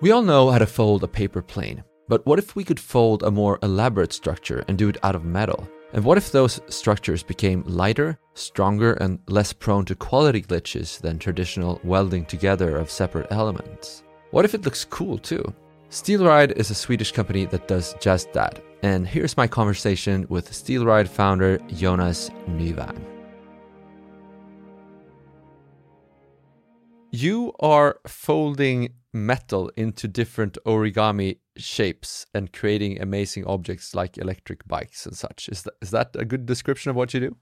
We all know how to fold a paper plane, but what if we could fold a more elaborate structure and do it out of metal? And what if those structures became lighter, stronger, and less prone to quality glitches than traditional welding together of separate elements? What if it looks cool too? Steelride is a Swedish company that does just that. And here's my conversation with Steelride founder Jonas Nyvang. You are folding metal into different origami shapes and creating amazing objects like electric bikes and such. Is that, is that a good description of what you do?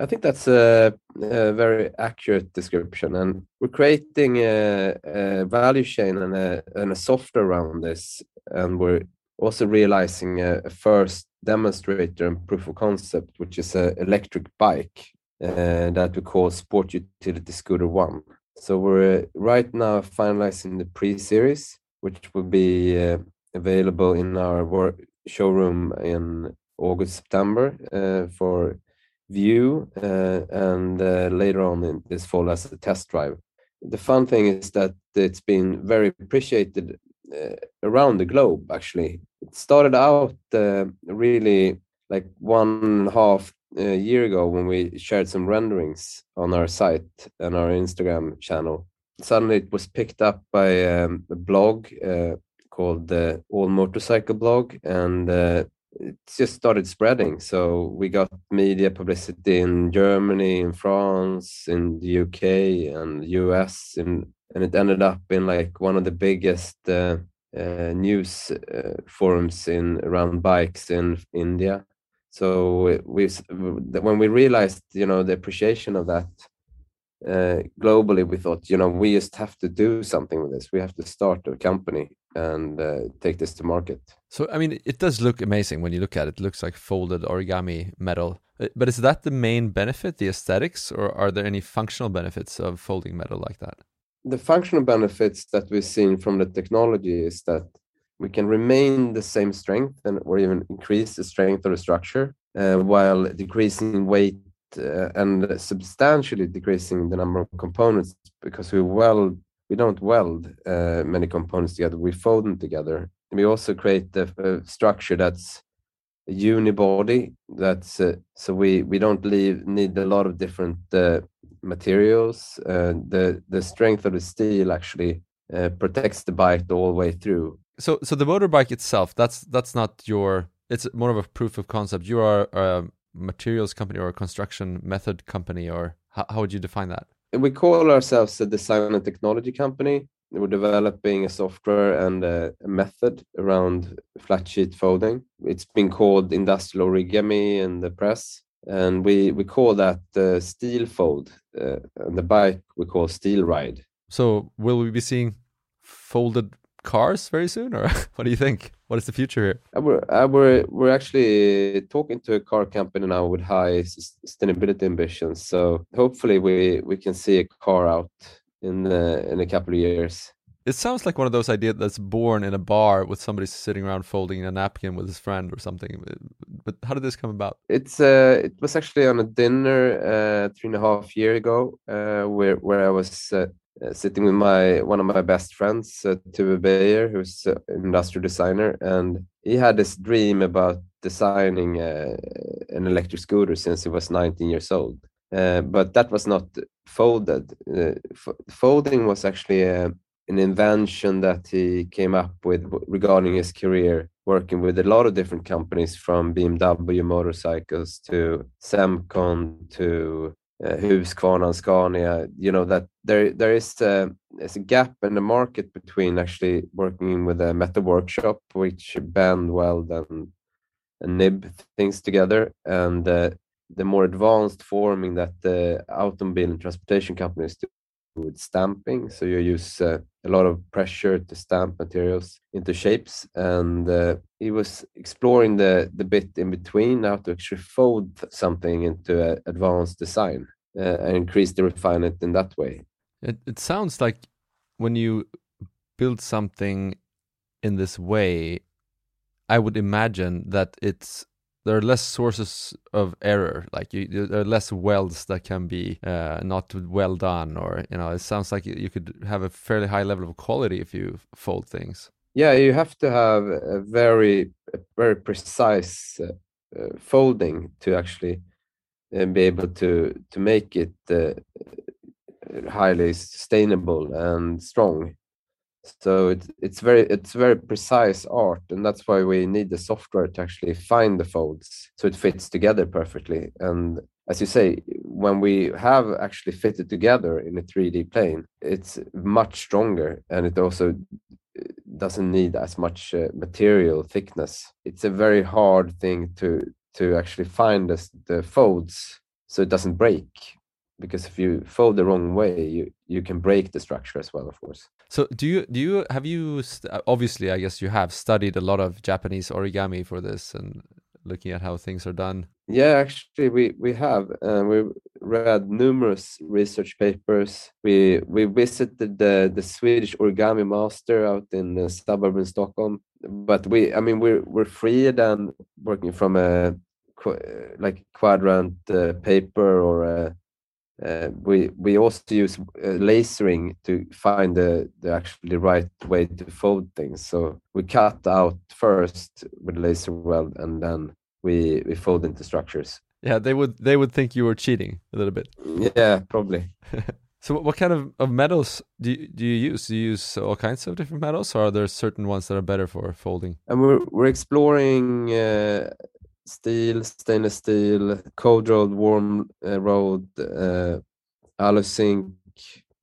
I think that's a, a very accurate description, and we're creating a, a value chain and a, and a software around this, and we're also realizing a, first demonstrator and proof of concept, which is an electric bike uh, that we call Sport Utility Scooter One. So we're right now finalizing the pre-series, which will be uh, available in our showroom in August, September uh, for view, uh, and uh, later on in this fall as a test drive. The fun thing is that it's been very appreciated uh, around the globe. Actually, it started out uh, really like one and a half a year ago when we shared some renderings on our site and our Instagram channel. Suddenly, it was picked up by um, a blog uh, called the All Motorcycle Blog, and uh, it just started spreading. So we got media publicity in Germany, in France, in the UK, and US, and and it ended up in like one of the biggest uh, uh, news uh, forums in around bikes in India so we when we realized you know the appreciation of that uh, globally we thought you know we just have to do something with this. We have to start a company and uh, take this to market. So i mean it does look amazing when you look at it, it looks like folded origami metal. Uh, but is that the main benefit the aesthetics or are there any functional benefits of folding metal like that? The functional benefits that we've seen from the technology is that we can remain the same strength and or even increase the strength of the structure uh, while decreasing weight uh, and substantially decreasing the number of components because we weld we don't weld uh, many components together we fold them together. And we also create a, a structure that's a unibody that's uh, so we we don't leave need a lot of different uh, materials uh, the the strength of the steel actually protects the bike all the way through so so the motorbike itself that's that's not your it's more of a proof of concept. You are a materials company or a construction method company or how, how would you define that? We call ourselves a design and technology company. We're developing a software and a, method around flat sheet folding. It's been called industrial origami in the press and we we call that the steel fold uh, and the bike we call Steelride. So will we be seeing folded cars very soon, or what do you think? What is the future here? Uh, we're, uh, we're, we're actually talking to a car company now with high sustainability ambitions. So hopefully we, we can see a car out in the, in a couple of years. It sounds like one of those ideas that's born in a bar with somebody sitting around folding a napkin with his friend or something. But how did this come about? It's uh, it was actually on a dinner uh, three and a half year ago, uh, where where I was uh, sitting with my one of my best friends, uh, Tue Beijer, who's an industrial designer, and he had this dream about designing uh, an electric scooter since he was 19 years old. Uh, but that was not folded. Uh, folding was actually uh, an invention that he came up with regarding his career, working with a lot of different companies from BMW motorcycles to Semcon to uh, Husqvarna and Scania, you know that there there is a, a gap in the market between actually working with a metal workshop, which bend, weld, and, and nib things together, and uh, the more advanced forming that the automobile and transportation companies do with stamping. So you use uh, a lot of pressure to stamp materials into shapes, and uh, he was exploring the the bit in between how to actually fold something into an advanced design uh, and increase the refinement in that way. It it sounds like when you build something in this way, I would imagine that it's there are less sources of error. Like you, there are less welds that can be uh, not well done, or you know, it sounds like you could have a fairly high level of quality if you fold things. Yeah, you have to have a very, a very precise uh, uh, folding to actually uh, be able to to make it uh, highly sustainable and strong so it's it's very it's very precise art and that's why we need the software to actually find the folds so it fits together perfectly. And as you say when we have actually fitted together in a 3d plane it's much stronger and it also uh, doesn't need as much uh, material thickness. It's a very hard thing to to actually find the, the folds so it doesn't break because if you fold the wrong way you you can break the structure as well of course so do you do you have you obviously i guess you have studied a lot of japanese origami for this and looking at how things are done. Yeah actually we we have uh, we read numerous research papers. We we visited the the swedish origami master out in the suburb in stockholm but we i mean we're we're freed and working from a like quadrant uh, paper or a uh, we we also use uh, lasering to find the, the actually right way to fold things. So we cut out first with laser weld, and then we we fold into structures. Yeah, they would they would think you were cheating a little bit. Yeah, probably. so what kind of, of metals do you, do you use? Do you use all kinds of different metals, or are there certain ones that are better for folding? And we're we're exploring uh, steel, stainless steel, cold rolled, warm uh, rolled, uh, alu zinc,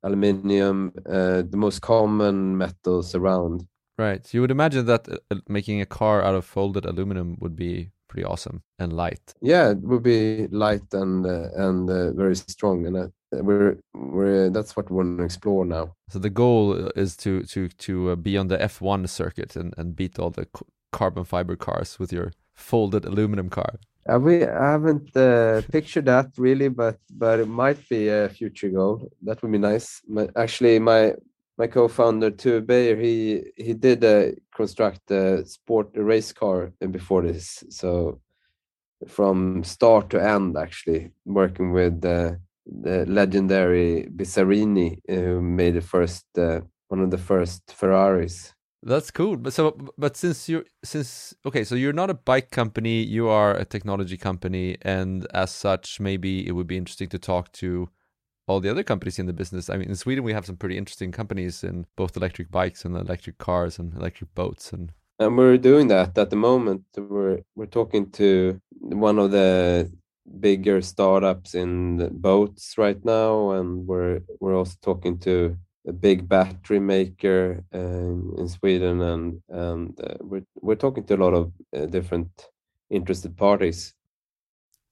aluminium, uh, the most common metals around. Right. You would imagine that uh, making a car out of folded aluminum would be pretty awesome and light. Yeah, it would be light and uh, and uh, very strong, and uh, we're we're that's what we want to explore now. So the goal is to to to be on the F1 circuit and and beat all the carbon fiber cars with your folded aluminum car? Uh, we haven't uh, pictured that really, but but it might be a future goal. That would be nice. My, actually, my my co-founder Tue Beijer, he he did uh, construct a sport a race car before this. So from start to end, actually working with uh, the legendary Bizzarrini, who made the first uh, one of the first Ferraris. That's cool. But so, but since you're since okay, so you're not a bike company, you are a technology company, and as such, maybe it would be interesting to talk to all the other companies in the business. I mean, in Sweden, we have some pretty interesting companies in both electric bikes and electric cars and electric boats, and and we're doing that at the moment. We're we're talking to one of the bigger startups in boats right now, and we're we're also talking to a big battery maker um, in Sweden, and and uh, we're we're talking to a lot of uh, different interested parties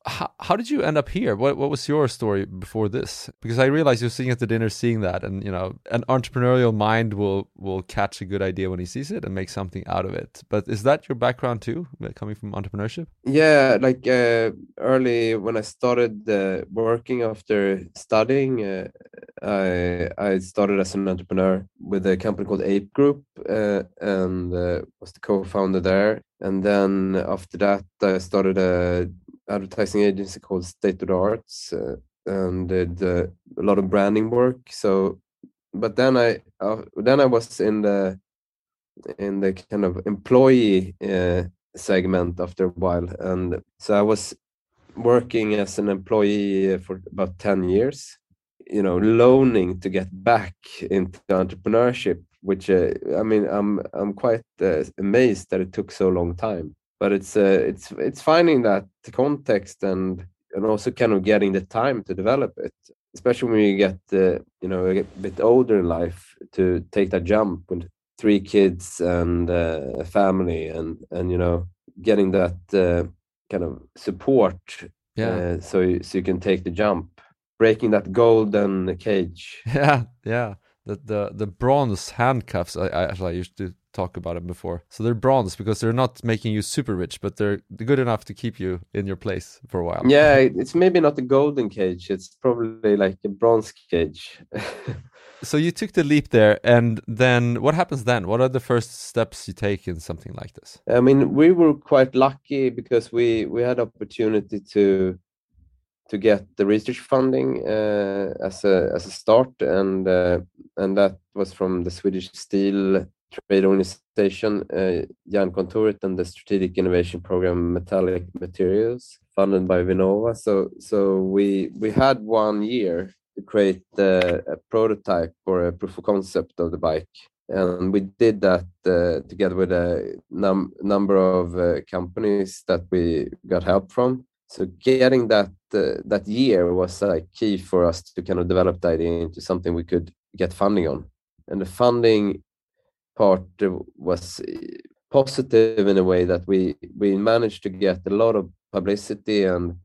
how, how did you end up here? What what was your story before this? Because I realized you're sitting at the dinner, seeing that, and you know, an entrepreneurial mind will will catch a good idea when he sees it and make something out of it. But is that your background too, coming from entrepreneurship? Yeah, like uh, early when I started uh, working after studying, uh, I I started as an entrepreneur with a company called Ape Group, uh, and uh, was the co-founder there. And then after that, I started a advertising agency called State of the Arts uh, and did uh, a lot of branding work. So, but then I uh, then I was in the in the kind of employee uh, segment after a while, and so I was working as an employee for about ten years. You know, loaning to get back into entrepreneurship, which uh, I mean, I'm I'm quite uh, amazed that it took so long time. But it's uh, it's it's finding that context and and also kind of getting the time to develop it especially when you get uh, you know a bit older in life to take that jump with three kids and uh, a family and and you know getting that uh, kind of support yeah. uh, so so you can take the jump breaking that golden cage yeah yeah the the, the bronze handcuffs I, I, I used to talk about them before. So they're bronze because they're not making you super rich, but they're good enough to keep you in your place for a while. Yeah, it's maybe not a golden cage. It's probably like a bronze cage. so you took the leap there, and then what happens then? What are the first steps you take in something like this? I mean, we were quite lucky because we we had opportunity to to get the research funding uh, as a as a start, and uh, and that was from the Swedish Steel Trade Organization, uh, Jernkontoret, and the Strategic Innovation Program Metallic Materials, funded by Vinnova. So so we we had one year to create uh, a prototype or a proof of concept of the bike. And we did that uh, together with a num- number of uh, companies that we got help from. So getting that uh, that year was like key for us to kind of develop the idea into something we could get funding on. And the funding part was uh, positive in a way that we we managed to get a lot of publicity and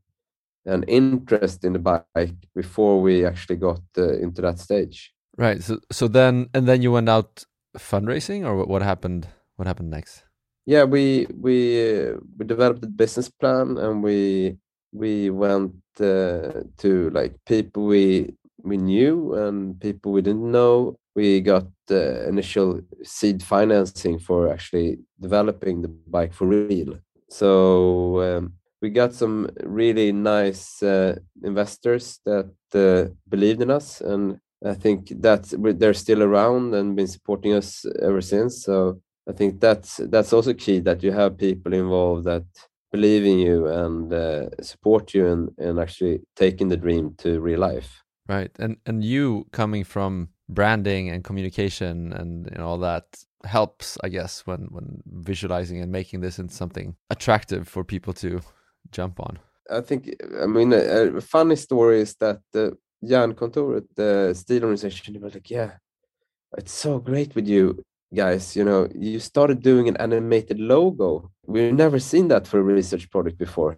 an interest in the bike before we actually got uh, into that stage. Right. So so then and then you went out fundraising, or what happened? What happened next? Yeah, we we uh, we developed a business plan, and we we went uh, to like people we we knew and people we didn't know. We got uh, initial seed financing for actually developing the bike for real. So um, we got some really nice uh, investors that uh, believed in us and i think that they're still around and been supporting us ever since so i think that's that's also key that you have people involved that believe in you and uh, support you and, and actually taking the dream to real life right and and you coming from branding and communication and you know, all that helps i guess when when visualizing and making this into something attractive for people to jump on? I think, I mean, a, a funny story is that the Jernkontoret, the steel organization, they were like, yeah, it's so great with you guys. You know, you started doing an animated logo. We've never seen that for a research project before.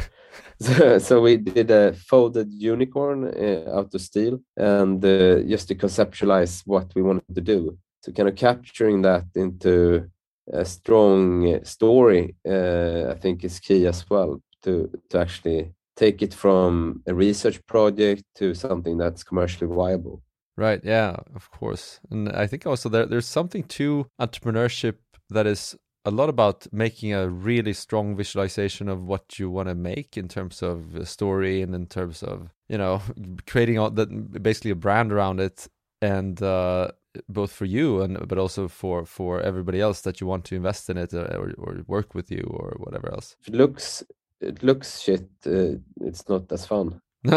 so, so, we did a folded unicorn uh, out of steel and uh, just to conceptualize what we wanted to do. So, kind of capturing that into a strong story, uh, I think is key as well to to actually take it from a research project to something that's commercially viable. Right. Yeah. Of course. And I think also there, there's something to entrepreneurship that is a lot about making a really strong visualization of what you want to make in terms of story and in terms of you know creating all that basically a brand around it and uh, both for you and but also for for everybody else that you want to invest in it or, uh, or, or work with you or whatever else it looks it looks shit uh, it's not as fun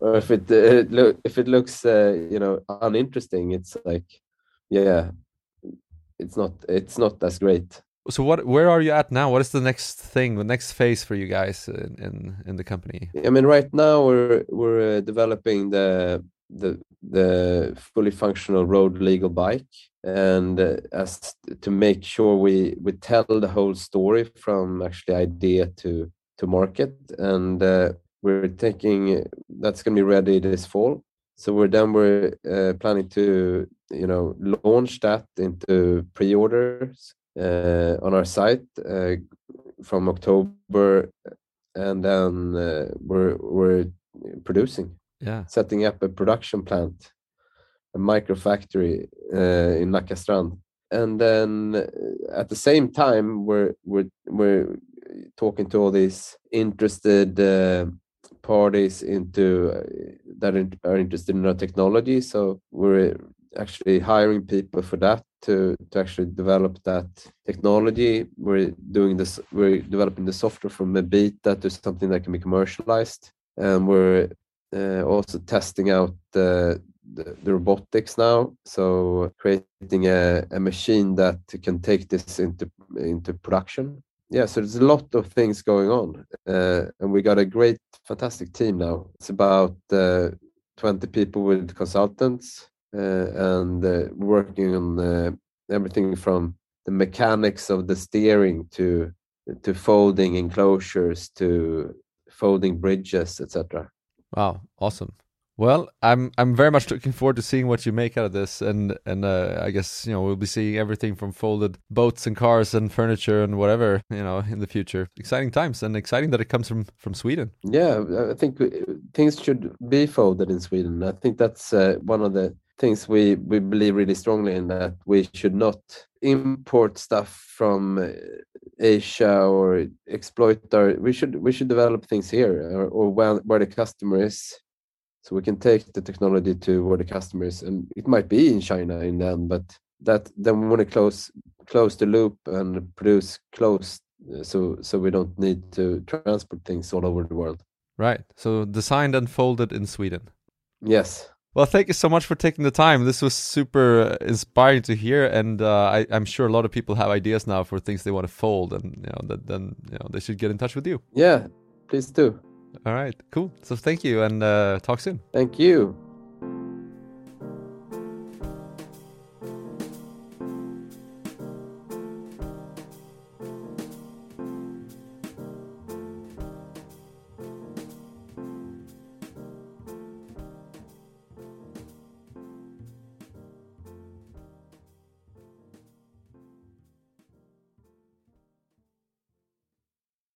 or if it uh, look if it looks uh, you know uninteresting it's like yeah it's not it's not as great. So what where are you at now? What is the next thing the next phase for you guys in in, in the company? I mean right now we're we're uh, developing the the the fully functional road legal bike. And uh, as to make sure we we tell the whole story from actually idea to to market. And uh, we're taking that's going to be ready this fall. So we're then we're uh, planning to you know launch that into pre-orders uh, on our site uh, from october and then uh, we're we're producing. Yeah. Setting up a production plant a micro factory uh, in Nackastrand and then uh, at the same time we're we're we're talking to all these interested uh, parties into uh, that are interested in our technology so we're actually hiring people for that to to actually develop that technology we're doing this we're developing the software from a beta to something that can be commercialized and we're uh, also testing out the, the, the robotics now. So creating a, a machine that can take this into into production. Yeah, so there's a lot of things going on, uh, and we got a great, fantastic team now. It's about uh, 20 people with consultants uh, and uh, working on uh, everything from the mechanics of the steering to to folding enclosures to folding bridges, etc. Wow, awesome. Well, I'm I'm very much looking forward to seeing what you make out of this, and and uh, I guess you know we'll be seeing everything from folded boats and cars and furniture and whatever you know in the future. Exciting times, and exciting that it comes from from Sweden. Yeah, I think things should be folded in Sweden. I think that's uh, one of the things we we believe really strongly in that we should not import stuff from uh, Asia or exploit our. We should we should develop things here or, or where where the customer is, so we can take the technology to where the customer is, and it might be in China in the end, but that then we want to close close the loop and produce close, uh, so so we don't need to transport things all over the world. Right. So designed and folded in Sweden. Yes. Well, thank you so much for taking the time. This was super inspiring to hear, and uh, I, am sure a lot of people have ideas now for things they want to fold, and you know, that, then you know they should get in touch with you. Yeah, please do. All right, cool. So thank you, and uh, talk soon. Thank you.